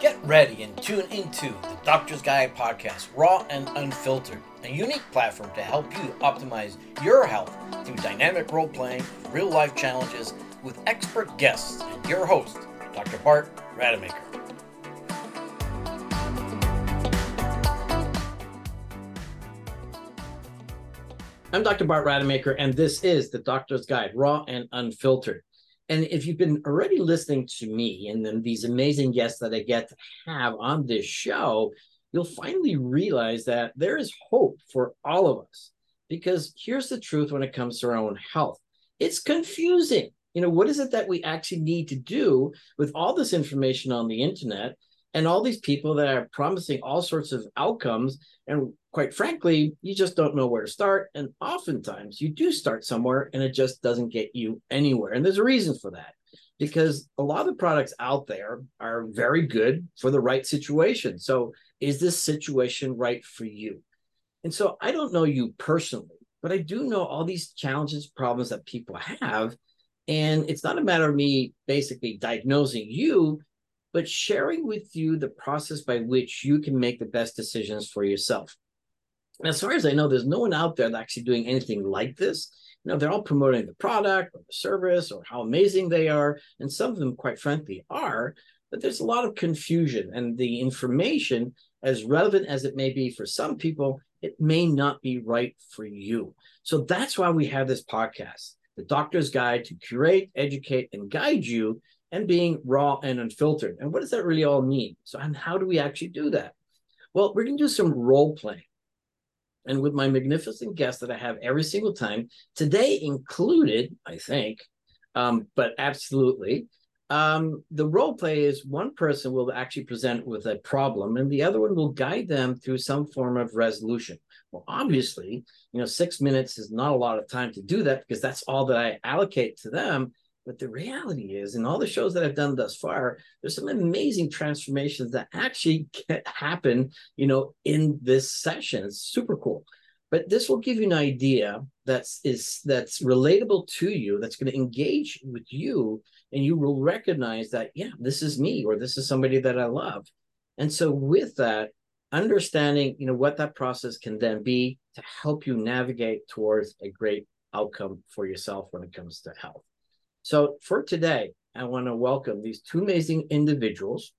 Get ready and tune into the Doctor's Guide podcast, raw and unfiltered, a unique platform to help you optimize your health through dynamic role playing, real life challenges with expert guests and your host, Dr. Bart Rademaker. I'm Dr. Bart Rademaker, and this is the Doctor's Guide, raw and unfiltered. And if you've been already listening to me and then these amazing guests that I get to have on this show, you'll finally realize that there is hope for all of us. Because here's the truth when it comes to our own health it's confusing. You know, what is it that we actually need to do with all this information on the internet and all these people that are promising all sorts of outcomes? And quite frankly, you just don't know where to start. And oftentimes you do start somewhere and it just doesn't get you anywhere. And there's a reason for that because a lot of the products out there are very good for the right situation. So, is this situation right for you? And so, I don't know you personally, but I do know all these challenges, problems that people have. And it's not a matter of me basically diagnosing you, but sharing with you the process by which you can make the best decisions for yourself as far as I know, there's no one out there actually doing anything like this. You know, they're all promoting the product or the service or how amazing they are. And some of them, quite frankly, are. But there's a lot of confusion. And the information, as relevant as it may be for some people, it may not be right for you. So that's why we have this podcast, The Doctor's Guide to Curate, Educate, and Guide You and being raw and unfiltered. And what does that really all mean? So, and how do we actually do that? Well, we're going to do some role playing and with my magnificent guests that I have every single time, today included, I think, um, but absolutely. Um, the role play is one person will actually present with a problem and the other one will guide them through some form of resolution. Well, obviously, you know, six minutes is not a lot of time to do that because that's all that I allocate to them. But the reality is, in all the shows that I've done thus far, there's some amazing transformations that actually can happen, you know, in this session. It's super cool. But this will give you an idea that's is that's relatable to you, that's going to engage with you, and you will recognize that, yeah, this is me, or this is somebody that I love. And so with that, understanding, you know, what that process can then be to help you navigate towards a great outcome for yourself when it comes to health. So for today, I want to welcome these two amazing individuals.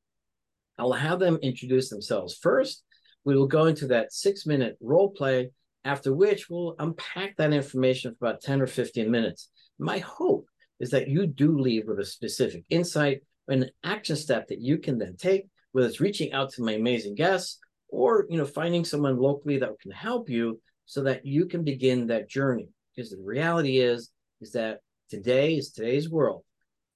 I'll have them introduce themselves. First, we will go into that six minute role play, after which we'll unpack that information for about 10 or 15 minutes. My hope is that you do leave with a specific insight, an action step that you can then take, whether it's reaching out to my amazing guests or you know finding someone locally that can help you so that you can begin that journey. Because the reality is, is that Today is today's world.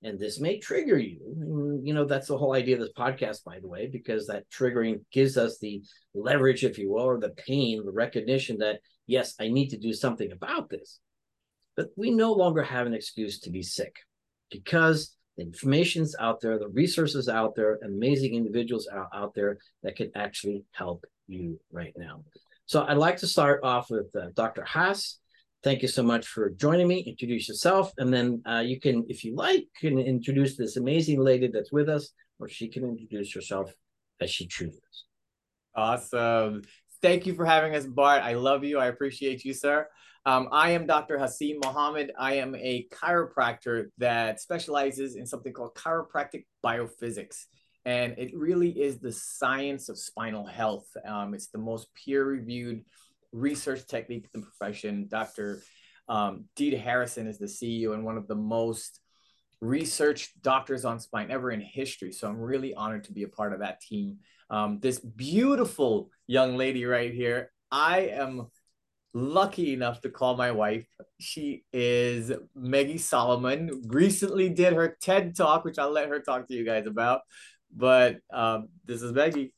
And this may trigger you. You know, that's the whole idea of this podcast, by the way, because that triggering gives us the leverage, if you will, or the pain, the recognition that, yes, I need to do something about this. But we no longer have an excuse to be sick because the information's out there, the resources out there, amazing individuals are out there that can actually help you right now. So I'd like to start off with uh, Dr. Haas thank you so much for joining me. Introduce yourself, and then uh, you can, if you like, can introduce this amazing lady that's with us, or she can introduce herself as she chooses. Awesome. Thank you for having us, Bart. I love you. I appreciate you, sir. Um, I am Dr. Hasseem Mohammed. I am a chiropractor that specializes in something called chiropractic biophysics. And it really is the science of spinal health. Um, it's the most peer reviewed research technique in the profession. Dr. Um, Harrison is the CEO and one of the most researched doctors on spine ever in history. So I'm really honored to be a part of that team. Um, this beautiful young lady right here, I am lucky enough to call my wife. She is Maggie Soliman. Recently did her TED talk, which I'll let her talk to you guys about. But um, this is Maggie.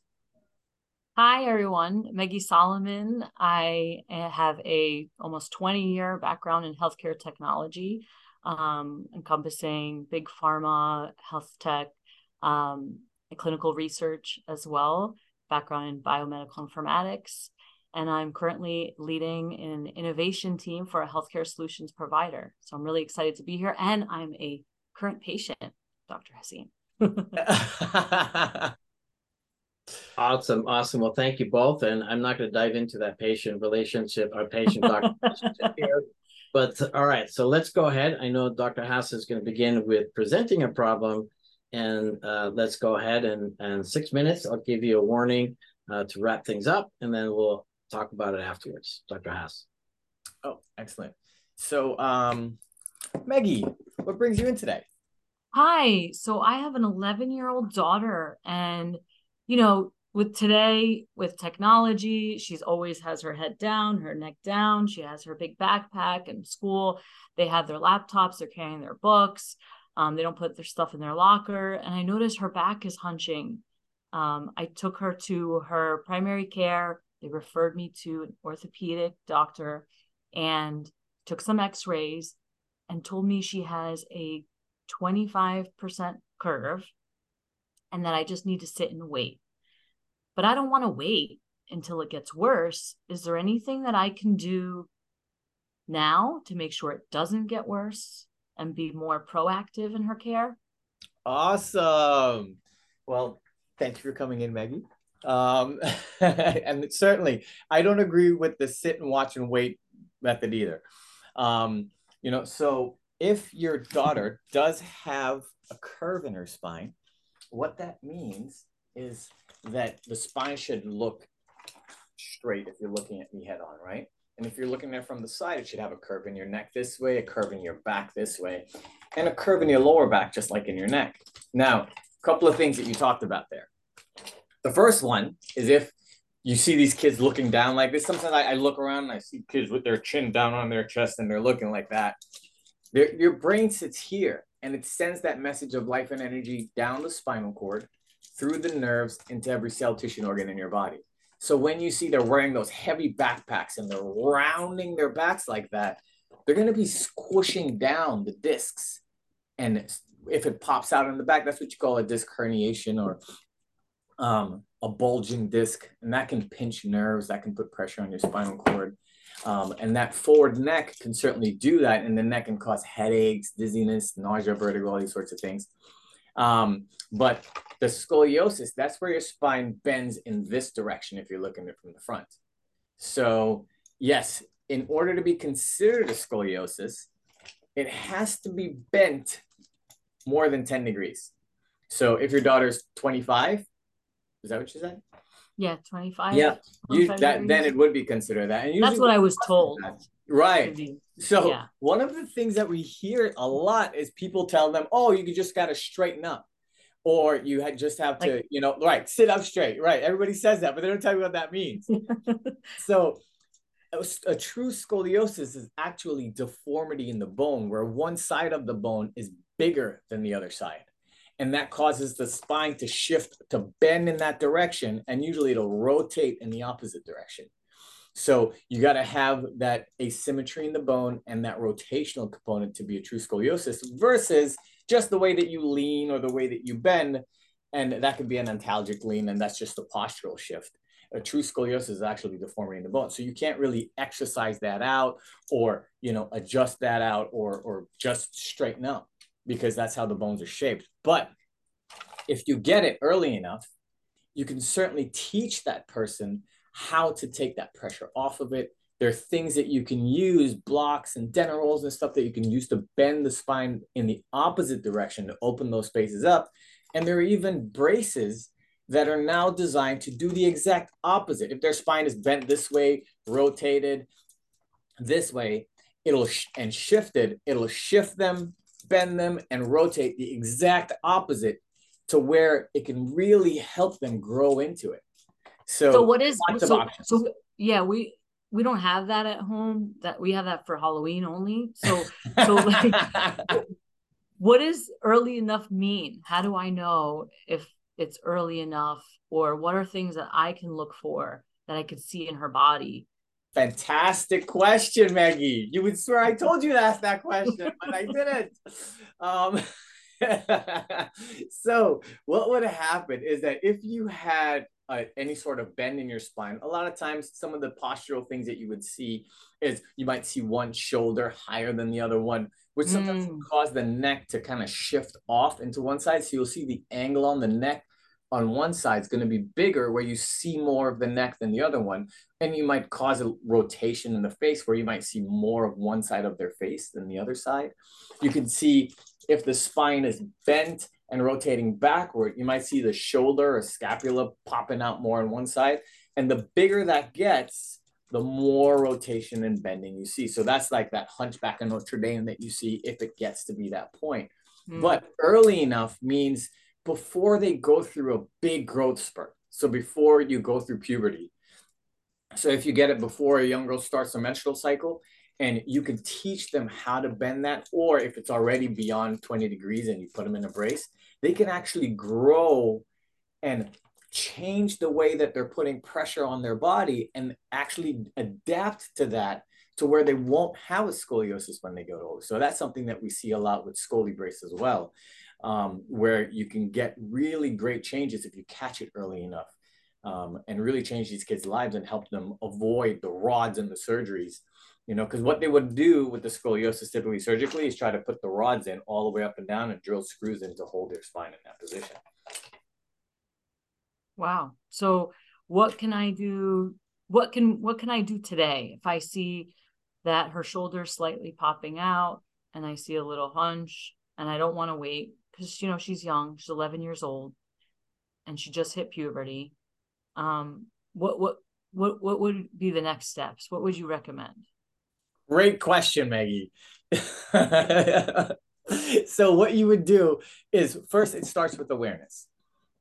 Hi everyone, Maggie Soliman. I eh, have a almost 20 year background in healthcare technology, um, encompassing big pharma, health tech, um, clinical research as well, background in biomedical informatics. And I'm currently leading an innovation team for a healthcare solutions provider. So I'm really excited to be here. And I'm a current patient, Dr. Hasseem. Awesome, awesome. Well, thank you both. And I'm not going to dive into that patient relationship or patient doctor relationship here. But all right, so let's go ahead. I know Dr. Haas is going to begin with presenting a problem. And uh, let's go ahead and, and six minutes, I'll give you a warning uh, to wrap things up, and then we'll talk about it afterwards. Dr. Haas. Oh, excellent. So, um, Maggie, what brings you in today? Hi. So I have an 11 year old daughter, and you know, with today with technology she's always has her head down her neck down she has her big backpack in school. They have their laptops they're carrying their books um, they don't put their stuff in their locker. And i noticed her back is hunching. Um, i took her to her primary care they referred me to an orthopedic doctor and took some x-rays and told me she has a 25% curve and that i just need to sit and wait but I don't want to wait until it gets worse. Is there anything that I can do now to make sure it doesn't get worse and be more proactive in her care? Awesome. Well, thank you for coming in, Maggie. Um, and certainly, I don't agree with the sit and watch and wait method either. Um, you know, so if your daughter does have a curve in her spine, what that means is that the spine should look straight if you're looking at me head on, right? And if you're looking it from the side, it should have a curve in your neck this way, a curve in your back this way, and a curve in your lower back, just like in your neck. Now, a couple of things that you talked about there. The first one is if you see these kids looking down like this. Sometimes I, I look around and I see kids with their chin down on their chest and they're looking like that. Your brain sits here and it sends that message of life and energy down the spinal cord through the nerves into every cell, tissue, and organ in your body. So when you see they're wearing those heavy backpacks and they're rounding their backs like that, they're going to be squishing down the discs. And if it pops out in the back, that's what you call a disc herniation or um, a bulging disc. And that can pinch nerves, that can put pressure on your spinal cord. Um, and that forward neck can certainly do that. And the neck can cause headaches, dizziness, nausea, vertigo, all these sorts of things. Um, but the scoliosis, that's where your spine bends in this direction if you're looking at it from the front. So, yes, in order to be considered a scoliosis, it has to be bent more than 10 degrees. So, if your daughter's 25, is that what you said? Yeah, 25. Yeah, you, that, then it would be considered that. And That's what I was told. Right. So yeah. one of the things that we hear a lot is people tell them, "Oh, you just got to straighten up." Or you had just have to, like, you know, right, sit up straight. Right. Everybody says that, but they don't tell you what that means. so a, a true scoliosis is actually deformity in the bone where one side of the bone is bigger than the other side and that causes the spine to shift to bend in that direction and usually it'll rotate in the opposite direction so you got to have that asymmetry in the bone and that rotational component to be a true scoliosis versus just the way that you lean or the way that you bend. And that could be an antalgic lean, and that's just a postural shift. A true scoliosis is actually deformity in the bone. So you can't really exercise that out or, you know, adjust that out or, or just straighten up because that's how the bones are shaped. But if you get it early enough, you can certainly teach that person how to take that pressure off of it. There are things that you can use, blocks and dental rolls and stuff that you can use to bend the spine in the opposite direction to open those spaces up. And there are even braces that are now designed to do the exact opposite. If their spine is bent this way, rotated this way, it'll sh- and shifted, it'll shift them, bend them, and rotate the exact opposite to where it can really help them grow into it. So, so what is so, so yeah, we we don't have that at home. That we have that for Halloween only. So so like what does early enough mean? How do I know if it's early enough or what are things that I can look for that I could see in her body? Fantastic question, Maggie. You would swear I told you to ask that question, but I didn't. Um, so, what would happen is that if you had uh, any sort of bend in your spine, a lot of times some of the postural things that you would see is you might see one shoulder higher than the other one, which sometimes mm. cause the neck to kind of shift off into one side. So you'll see the angle on the neck on one side is going to be bigger where you see more of the neck than the other one and you might cause a rotation in the face where you might see more of one side of their face than the other side you can see if the spine is bent and rotating backward you might see the shoulder or scapula popping out more on one side and the bigger that gets the more rotation and bending you see so that's like that hunchback of notre dame that you see if it gets to be that point mm. but early enough means before they go through a big growth spurt. So before you go through puberty. So if you get it before a young girl starts a menstrual cycle, and you can teach them how to bend that, or if it's already beyond 20 degrees and you put them in a brace, they can actually grow and change the way that they're putting pressure on their body and actually adapt to that to where they won't have a scoliosis when they get older. So that's something that we see a lot with ScoliBrace as well um, where you can get really great changes if you catch it early enough um, and really change these kids' lives and help them avoid the rods and the surgeries. You know, because what they would do with the scoliosis typically surgically is try to put the rods in all the way up and down and drill screws in to hold their spine in that position. Wow. So what can I do? What can what can I do today if I see that her shoulder's slightly popping out and I see a little hunch and I don't want to wait because you know she's young she's 11 years old and she just hit puberty um what what what what would be the next steps what would you recommend great question maggie so what you would do is first it starts with awareness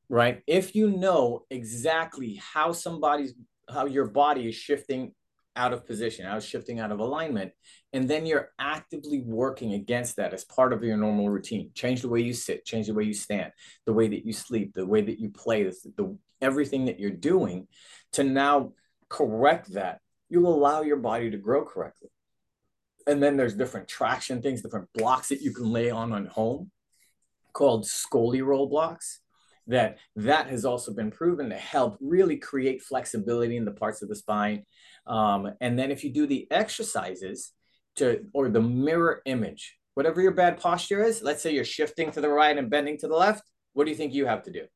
right if you know exactly how somebody's how your body is shifting out of position, out shifting out of alignment. And then you're actively working against that as part of your normal routine. Change the way you sit, change the way you stand, the way that you sleep, the way that you play, the, the everything that you're doing to now correct that. you'll allow your body to grow correctly. And then there's different traction things, different blocks that you can lay on on home called Scoli roll blocks that that has also been proven to help really create flexibility in the parts of the spine um, and then if you do the exercises to, or the mirror image, whatever your bad posture is, let's say you're shifting to the right and bending to the left, what do you think you have to do?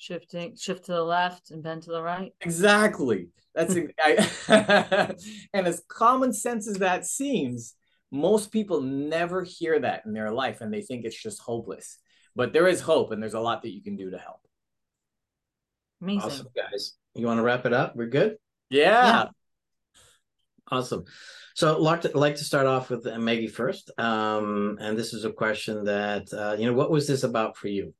Shifting, shift to the left and bend to the right. Exactly. That's I, and as common sense as that seems, most people never hear that in their life and they think it's just hopeless. But there is hope and there's a lot that you can do to help. Amazing. Awesome, guys. You want to wrap it up? We're good? Yeah. yeah. Awesome. So I'd like to, like to start off with Maggie first. Um, and this is a question that, uh, you know, what was this about for you?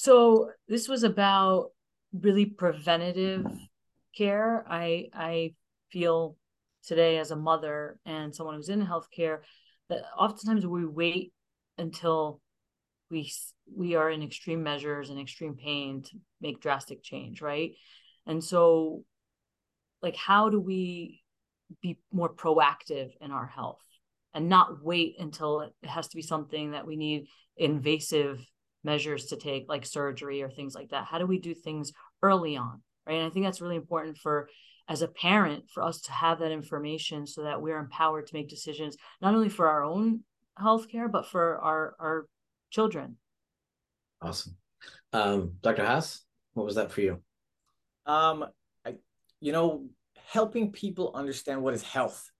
So this was about really preventative mm-hmm. care. I, I feel today as a mother and someone who's in healthcare that oftentimes we wait until we we are in extreme measures and extreme pain to make drastic change right and so, like, how do we be more proactive in our health and not wait until it has to be something that we need invasive measures to take, like surgery or things like that? How do we do things early on? Right. And I think that's really important for as a parent for us to have that information so that we're empowered to make decisions not only for our own healthcare but for our our children awesome um, dr haas what was that for you um, I, you know, helping people understand what is health.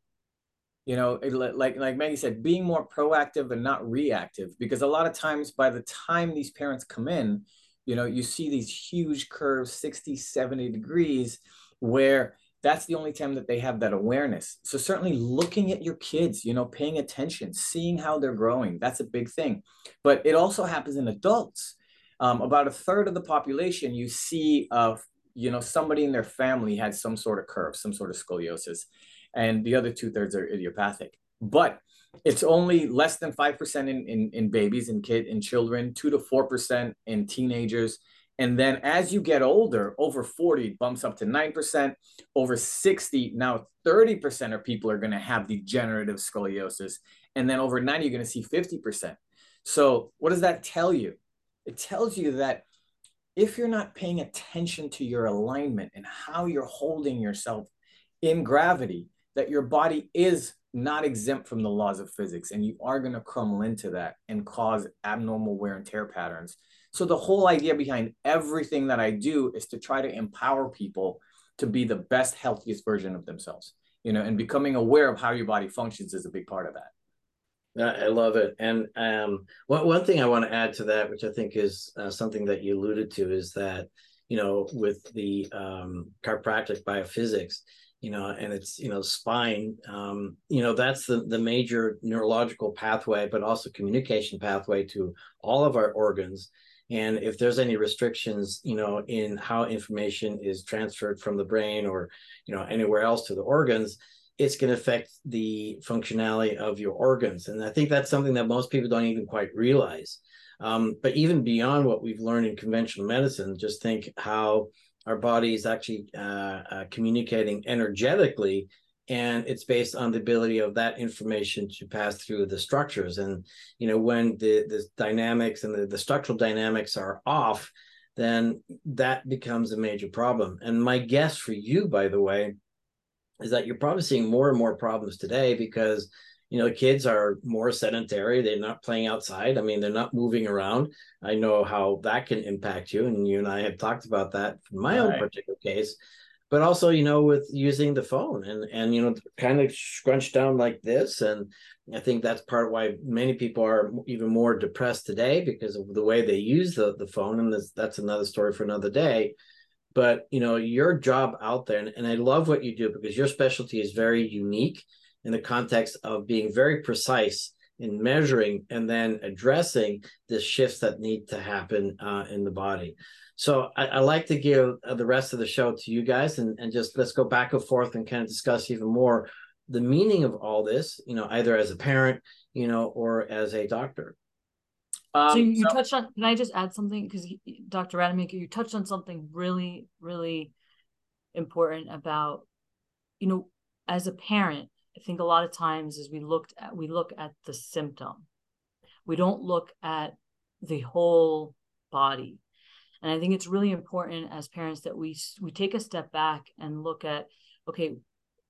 You know, like like Maggie said, being more proactive and not reactive. Because a lot of times, by the time these parents come in, you know, you see these huge curves, 60, 70 degrees, where that's the only time that they have that awareness. So certainly looking at your kids, you know, paying attention, seeing how they're growing, that's a big thing. But it also happens in adults. Um, about a third of the population you see of you know, somebody in their family had some sort of curve, some sort of scoliosis, and the other two thirds are idiopathic. But it's only less than 5% in, in, in babies and kid in children, two to 4% in teenagers. And then as you get older, over 40 bumps up to 9%, over 60, now 30% of people are going to have degenerative scoliosis. And then over 90, you're going to see 50%. So what does that tell you? It tells you that if you're not paying attention to your alignment and how you're holding yourself in gravity, that your body is not exempt from the laws of physics and you are going to crumble into that and cause abnormal wear and tear patterns. So the whole idea behind everything that I do is to try to empower people to be the best, healthiest version of themselves. You know, and becoming aware of how your body functions is a big part of that. I love it. And um, one, one thing I want to add to that, which I think is uh, something that you alluded to, is that, you know, with the um, chiropractic biophysics, you know, and it's, you know, spine, um, you know, that's the, the major neurological pathway, but also communication pathway to all of our organs. And if there's any restrictions, you know, in how information is transferred from the brain or, you know, anywhere else to the organs, it's going to affect the functionality of your organs. And I think that's something that most people don't even quite realize. Um, but even beyond what we've learned in conventional medicine, just think how our body is actually uh, uh, communicating energetically and it's based on the ability of that information to pass through the structures. And you know when the the dynamics and the, the structural dynamics are off then that becomes a major problem. And my guess for you by the way is that you're probably seeing more and more problems today because you know kids are more sedentary they're not playing outside. I mean they're not moving around. I know how that can impact you and you and i have talked about that in my own particular case. But also you know with using the phone and and you know kind of scrunched down like this and i think that's part of why many people are even more depressed today because of the way they use the, the phone and this, that's another story for another day. But you know your job out there and, and i love what you do because your specialty is very unique in the context of being very precise in measuring and then addressing the shifts that need to happen uh, in the body. So I, I, like to give uh, the rest of the show to you guys and, and just let's go back and forth and kind of discuss even more the meaning of all this, you know, either as a parent, you know, or as a doctor. Um, so you, so- touched on, can I just add something? Because Dr. Rademaker, you touched on something really, really important about, you know, as a parent, I think a lot of times as we looked at we look at the symptom. We don't look at the whole body. And I think it's really important as parents that we we take a step back and look at okay,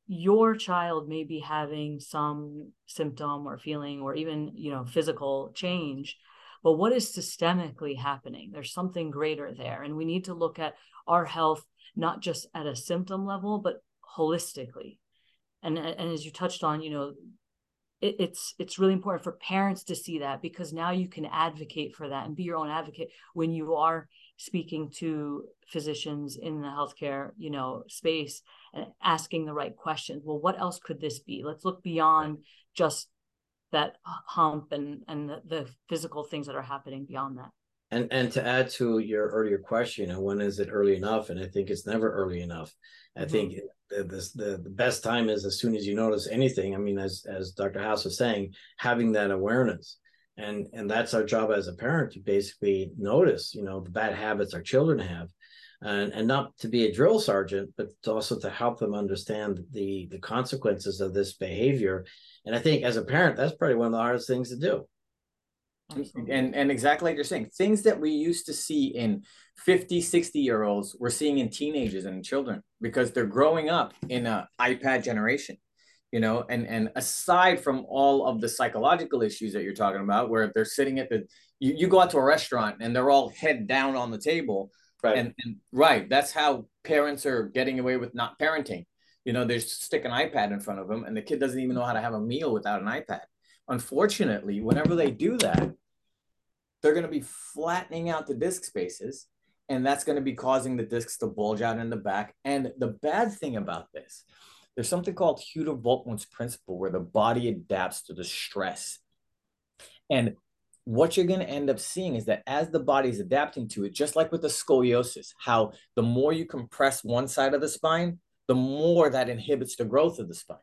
your child may be having some symptom or feeling or even, you know, physical change, but what is systemically happening? There's something greater there and we need to look at our health not just at a symptom level but holistically and and as you touched on you know it, it's it's really important for parents to see that because now you can advocate for that and be your own advocate when you are speaking to physicians in the healthcare you know space and asking the right questions. Well what else could this be? Let's look beyond just that hump and and the, the physical things that are happening beyond that and and to add to your earlier question, you know, when is it early enough? And I think it's never early enough. I mm-hmm. think the, the the best time is as soon as you notice anything. I mean, as as Dr. Haas was saying, having that awareness, and and that's our job as a parent to basically notice, you know, the bad habits our children have, and and not to be a drill sergeant, but also to help them understand the the consequences of this behavior. And I think as a parent, that's probably one of the hardest things to do and and exactly like you're saying things that we used to see in 50 60 year olds we're seeing in teenagers and children because they're growing up in a ipad generation you know? And and aside from all of the psychological issues that you're talking about where they're sitting at the you, you go out to a restaurant and they're all head down on the table. Right. And, and right that's how parents are getting away with not parenting. You know they stick an ipad in front of them and the kid doesn't even know how to have a meal without an ipad unfortunately, whenever they do that, they're going to be flattening out the disc spaces, and that's going to be causing the discs to bulge out in the back. And the bad thing about this, there's something called Hueter-Volkmann's principle, where the body adapts to the stress. And what you're going to end up seeing is that as the body is adapting to it, just like with the scoliosis, how the more you compress one side of the spine, the more that inhibits the growth of the spine.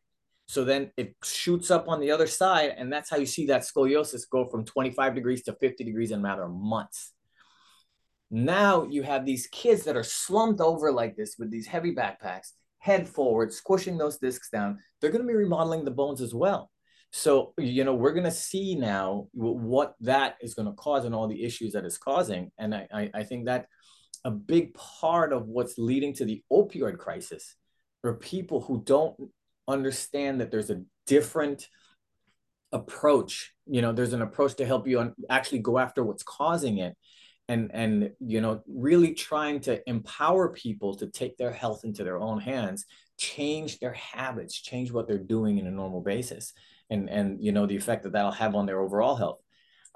So then it shoots up on the other side, and that's how you see that scoliosis go from 25 degrees to 50 degrees in a matter of months. Now you have these kids that are slumped over like this with these heavy backpacks, head forward, squishing those discs down. They're going to be remodeling the bones as well. So, you know, we're going to see now what that is going to cause and all the issues that it's causing. And I, I, I think that a big part of what's leading to the opioid crisis are people who don't understand that there's a different approach you know there's an approach to help you on actually go after what's causing it and and you know really trying to empower people to take their health into their own hands change their habits change what they're doing in a normal basis and and you know the effect that that'll have on their overall health.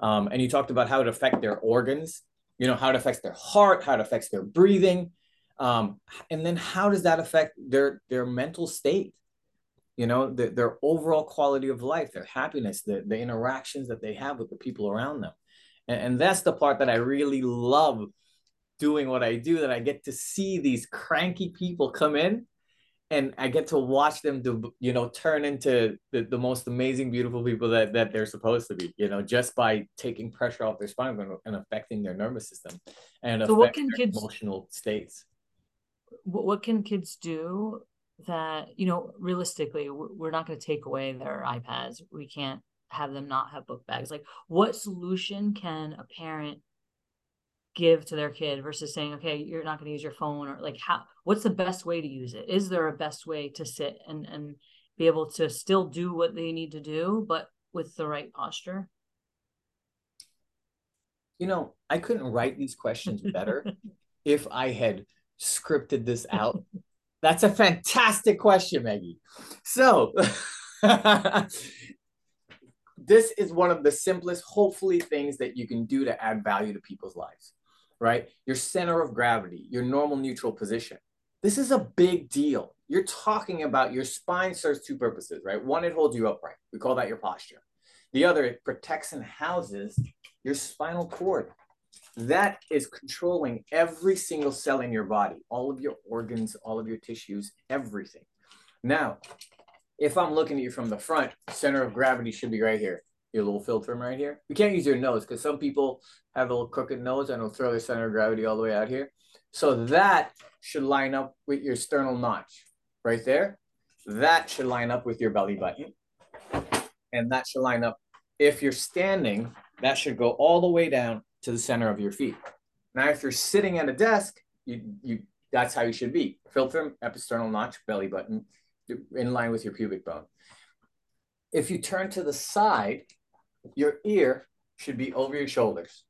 Um, and you talked about how it affects their organs you know how it affects their heart how it affects their breathing. Um, and then how does that affect their their mental state you know the, their overall quality of life their happiness the, the interactions that they have with the people around them and, and that's the part that i really love doing what i do that i get to see these cranky people come in and I get to watch them do, you know, turn into the, the most amazing, beautiful people that, that they're supposed to be, you know, just by taking pressure off their spine and, and affecting their nervous system and so what can kids, emotional states. What can kids do that, you know, realistically, we're not going to take away their iPads. We can't have them not have book bags. Like what solution can a parent give to their kid versus saying okay you're not going to use your phone or like how what's the best way to use it is there a best way to sit and and be able to still do what they need to do but with the right posture you know i couldn't write these questions better if i had scripted this out that's a fantastic question maggie so this is one of the simplest hopefully things that you can do to add value to people's lives right? Your center of gravity, your normal neutral position. This is a big deal. You're talking about your spine serves two purposes, right? One, it holds you upright. We call that your posture. The other, it protects and houses your spinal cord. That is controlling every single cell in your body, all of your organs, all of your tissues, everything. Now, if I'm looking at you from the front, center of gravity should be right here your little philtrum right here. You can't use your nose because some people have a little crooked nose and it'll throw their center of gravity all the way out here. So that should line up with your sternal notch right there. That should line up with your belly button. And that should line up. If you're standing, that should go all the way down to the center of your feet. Now, if you're sitting at a desk, you, you that's how you should be. Philtrum, episternal notch, belly button, in line with your pubic bone. If you turn to the side, your ear should be over your shoulders.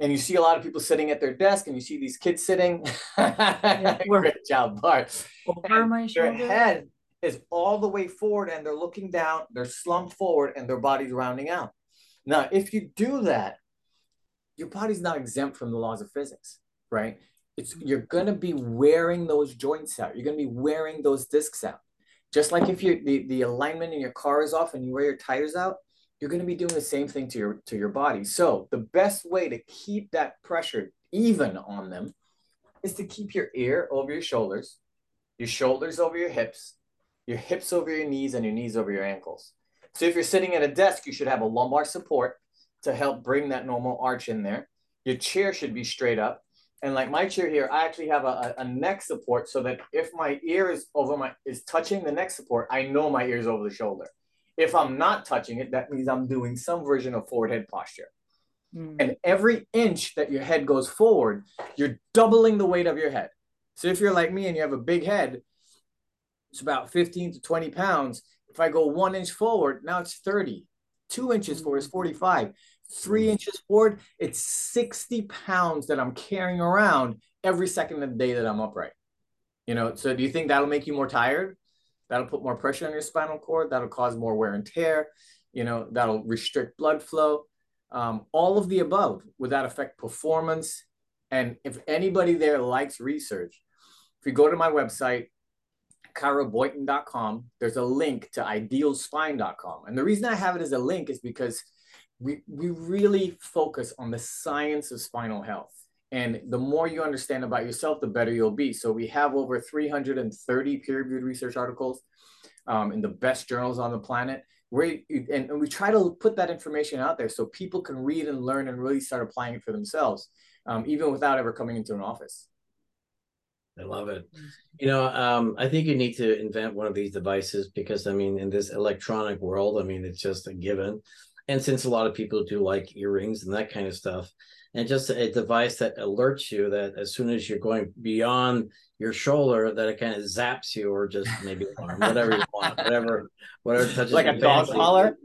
And you see a lot of people sitting at their desk, and you see these kids sitting. Great job, Bart. Over my shoulder. Their head is all the way forward, and they're looking down. They're slumped forward, and their body's rounding out. Now, if you do that, your body's not exempt from the laws of physics, right? It's you're gonna be wearing those joints out. You're gonna be wearing those discs out. Just like if you the, the alignment in your car is off and you wear your tires out, you're to be doing the same thing to your to your body. So the best way to keep that pressure even on them is to keep your ear over your shoulders, your shoulders over your hips, your hips over your knees, and your knees over your ankles. So if you're sitting at a desk, you should have a lumbar support to help bring that normal arch in there. Your chair should be straight up. And like my chair here, I actually have a, a, neck support so that if my ear is over my is touching the neck support, I know my ear is over the shoulder. If I'm not touching it, that means I'm doing some version of forward head posture. Mm. And every inch that your head goes forward, you're doubling the weight of your head. So if you're like me and you have a big head, it's about 15 to 20 pounds. If I go one inch forward, now it's 30. Two inches forward is 45. Three mm. inches forward, it's 60 pounds that I'm carrying around every second of the day that I'm upright. You know, so do you think that'll make you more tired? That'll put more pressure on your spinal cord. That'll cause more wear and tear. You know, that'll restrict blood flow. Um, all of the above would that affect performance. And if anybody there likes research, if you go to my website, chiroboynton.com, there's a link to idealspine.com. And the reason I have it as a link is because we, we really focus on the science of spinal health. And the more you understand about yourself, the better you'll be. So we have over 330 peer-reviewed research articles um, in the best journals on the planet. Where, and, and we try to put that information out there so people can read and learn and really start applying it for themselves, um, even without ever coming into an office. I love it. You know, um, I think you need to invent one of these devices because, I mean, in this electronic world, I mean, it's just a given. And since a lot of people do like earrings and that kind of stuff, and just a device that alerts you that as soon as you're going beyond your shoulder that it kind of zaps you or just maybe whatever you want whatever whatever touches like a dog collar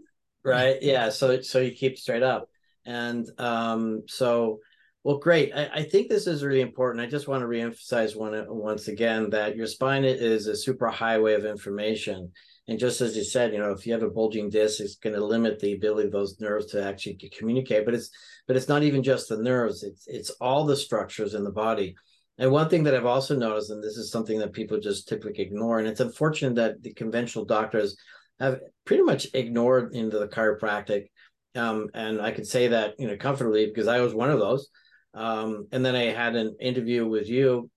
right yeah so so you keep straight up and um so Well, great. I, I, think this is really important. I just want to reemphasize one once again that your spine is a super highway of information. And just as you said, you know, if you have a bulging disc, it's going to limit the ability of those nerves to actually communicate. But it's but it's not even just the nerves; it's it's all the structures in the body. And one thing that I've also noticed, and this is something that people just typically ignore, and it's unfortunate that the conventional doctors have pretty much ignored into the chiropractic. Um, and I can say that you know comfortably because I was one of those. Um, and then I had an interview with you,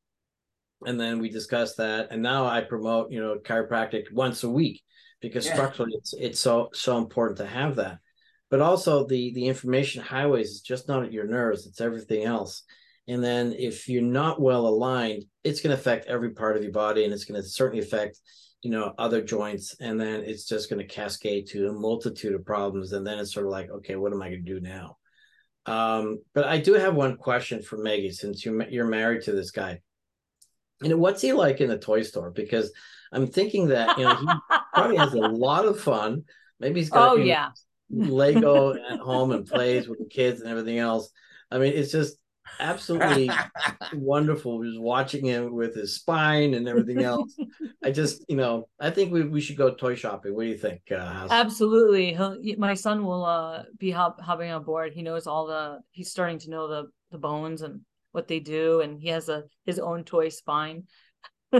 and then we discussed that. And now I promote, you know, chiropractic once a week because yeah. structurally it's it's so so important to have that. But also the the information highways is just not at your nerves; it's everything else. And then if you're not well aligned, it's going to affect every part of your body, and it's going to certainly affect you know other joints and then it's just going to cascade to a multitude of problems and then it's sort of like okay what am i going to do now um, but I do have one question for Maggie, since you're, you're married to this guy. You know, what's he like in the toy store? Because I'm thinking that you know he probably has a lot of fun. Maybe he's got oh yeah Lego at home and plays with the kids and everything else. I mean, it's just absolutely wonderful just watching him with his spine and everything else. I just, you know, I think we, we should go toy shopping. What do you think? Uh, Absolutely. He'll, my son will uh, be hop, hopping on board. He knows all the, he's starting to know the, the bones and what they do. And he has a, his own toy spine.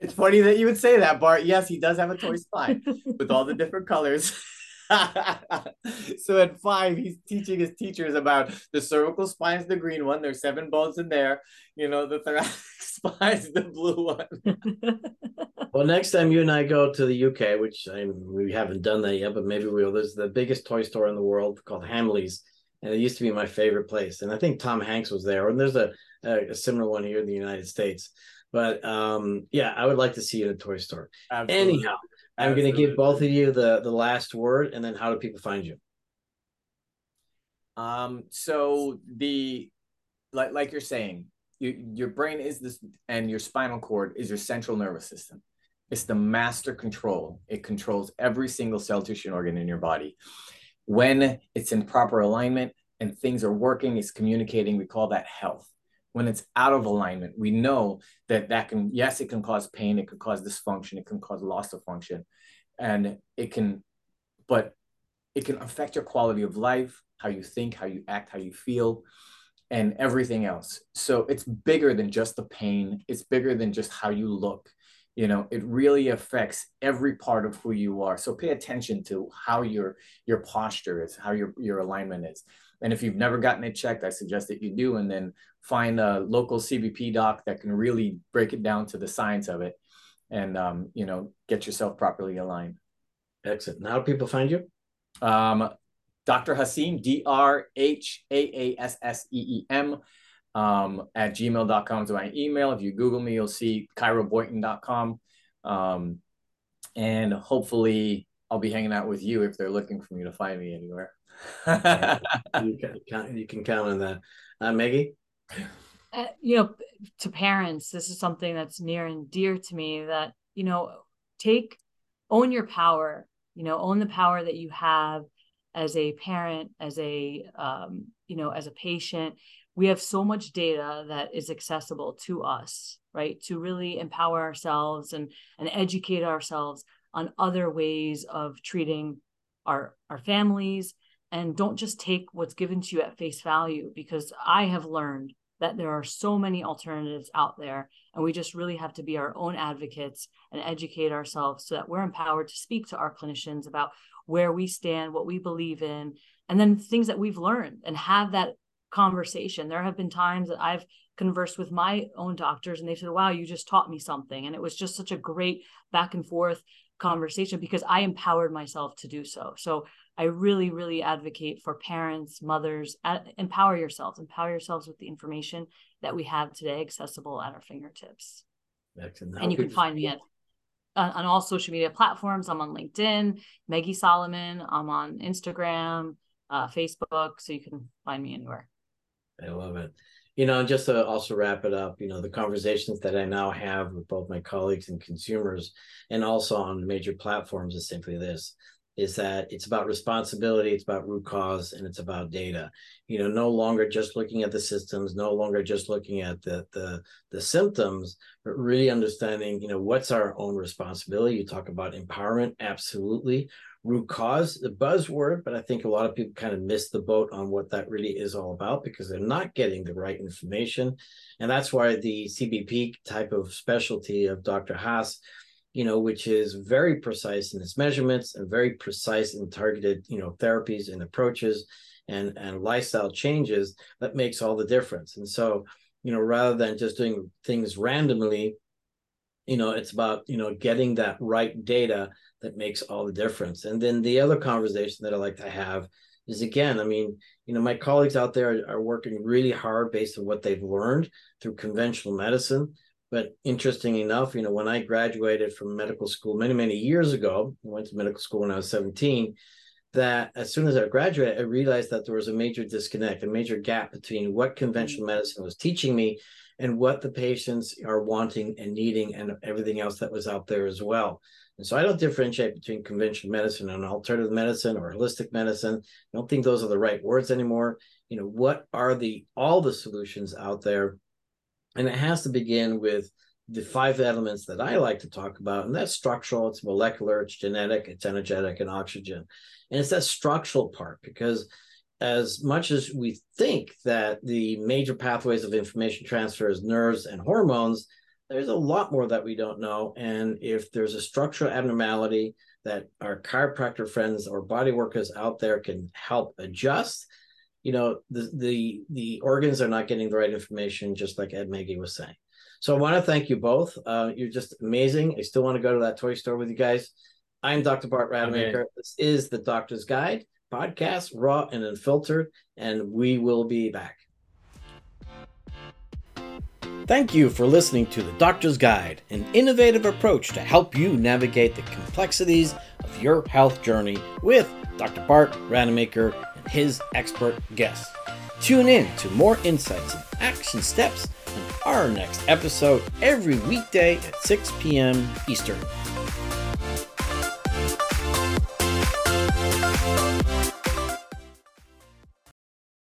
it's funny that you would say that, Bart. Yes, he does have a toy spine with all the different colors. so at five, he's teaching his teachers about the cervical spine is the green one. There's seven bones in there. You know, the thoracic spine is the blue one. well, next time you and I go to the UK, which I, we haven't done that yet, but maybe we'll. There's the biggest toy store in the world called Hamleys, and it used to be my favorite place. And I think Tom Hanks was there, and there's a, a, similar one here in the United States. But um, yeah, I would like to see you in a toy store. Absolutely. Anyhow, I'm going to give both of you the the last word, and then how do people find you? Um. So the like like you're saying, you, your brain is this, and your spinal cord is your central nervous system. It's the master control. It controls every single cell, tissue, and organ in your body. When it's in proper alignment and things are working, it's communicating. We call that health. When it's out of alignment we know that that can yes it can cause pain it can cause dysfunction it can cause loss of function and it can but it can affect your quality of life how you think how you act how you feel and everything else. So it's bigger than just the pain. It's bigger than just how you look you know it really affects every part of who you are so pay attention to how your your posture is how your your alignment is and if you've never gotten it checked, I suggest that you do, and then find a local CBP doc that can really break it down to the science of it, and um, you know, get yourself properly aligned. Excellent. Now, people find you? Um, Dr. Hasseem, D R H A A S S M, um, at gmail.com is my email. If you Google me, you'll see chiroboynton.com. Um, and hopefully, I'll be hanging out with you if they're looking for me to find me anywhere you, can, you can count on that. Uh, Maggie? Uh, you know, to parents, this is something that's near and dear to me that, you know, take, own your power, you know, own the power that you have as a parent, as a, um, you know, as a patient. We have so much data that is accessible to us, right? To really empower ourselves and, and educate ourselves on other ways of treating our, our families and don't just take what's given to you at face value because I have learned that there are so many alternatives out there and we just really have to be our own advocates and educate ourselves so that we're empowered to speak to our clinicians about where we stand what we believe in and then things that we've learned and have that conversation there have been times that i've conversed with my own doctors and they said wow you just taught me something and it was just such a great back and forth conversation because i empowered myself to do so so I really, really advocate for parents, mothers, empower yourselves, empower yourselves with the information that we have today accessible at our fingertips. Excellent. And you can find me at uh, on all social media platforms. I'm on LinkedIn, Maggie Soliman. I'm on Instagram, uh, Facebook, so you can find me anywhere. I love it. You know, just to also wrap it up, you know, the conversations that I now have with both my colleagues and consumers, and also on major platforms, is simply this: is that it's about responsibility, it's about root cause, and it's about data. You know, no longer just looking at the systems, no longer just looking at the the the symptoms, but really understanding, you know, what's our own responsibility. You talk about empowerment, absolutely. Root cause, the buzzword, but I think a lot of people kind of miss the boat on what that really is all about because they're not getting the right information. And that's why the CBP type of specialty of Dr. Haas you know, which is very precise in its measurements and very precise in targeted, you know, therapies and approaches and and lifestyle changes that makes all the difference. And so, you know, rather than just doing things randomly, you know, it's about, you know, getting that right data that makes all the difference. And then the other conversation that I like to have is again, I mean, you know, my colleagues out there are, are working really hard based on what they've learned through conventional medicine but interesting enough, you know, when I graduated from medical school many, many years ago, I went to medical school when I was 17, that as soon as I graduated, I realized that there was a major disconnect, a major gap between what conventional mm-hmm. medicine was teaching me and what the patients are wanting and needing and everything else that was out there as well. And so I don't differentiate between conventional medicine and alternative medicine or holistic medicine. I don't think those are the right words anymore. You know, what are the all the solutions out there and it has to begin with the five elements that I like to talk about, and that's structural, it's molecular, it's genetic, it's energetic, and oxygen. And it's that structural part because as much as we think that the major pathways of information transfer is nerves and hormones, there's a lot more that we don't know. And if there's a structural abnormality that our chiropractor friends or body workers out there can help adjust, you know the the the organs are not getting the right information just like ed Meggie was saying. So i want to thank you both. Uh, you're just amazing. I still want to go to that toy store with you guys. I'm dr bart Rademaker. This is the doctor's guide podcast raw and unfiltered and we will be back Thank you for listening to The Doctor's Guide, an innovative approach to help you navigate the complexities of your health journey with Dr. Bart Rademaker and his expert guests. Tune in to more insights and action steps on our next episode every weekday at 6 p.m. Eastern.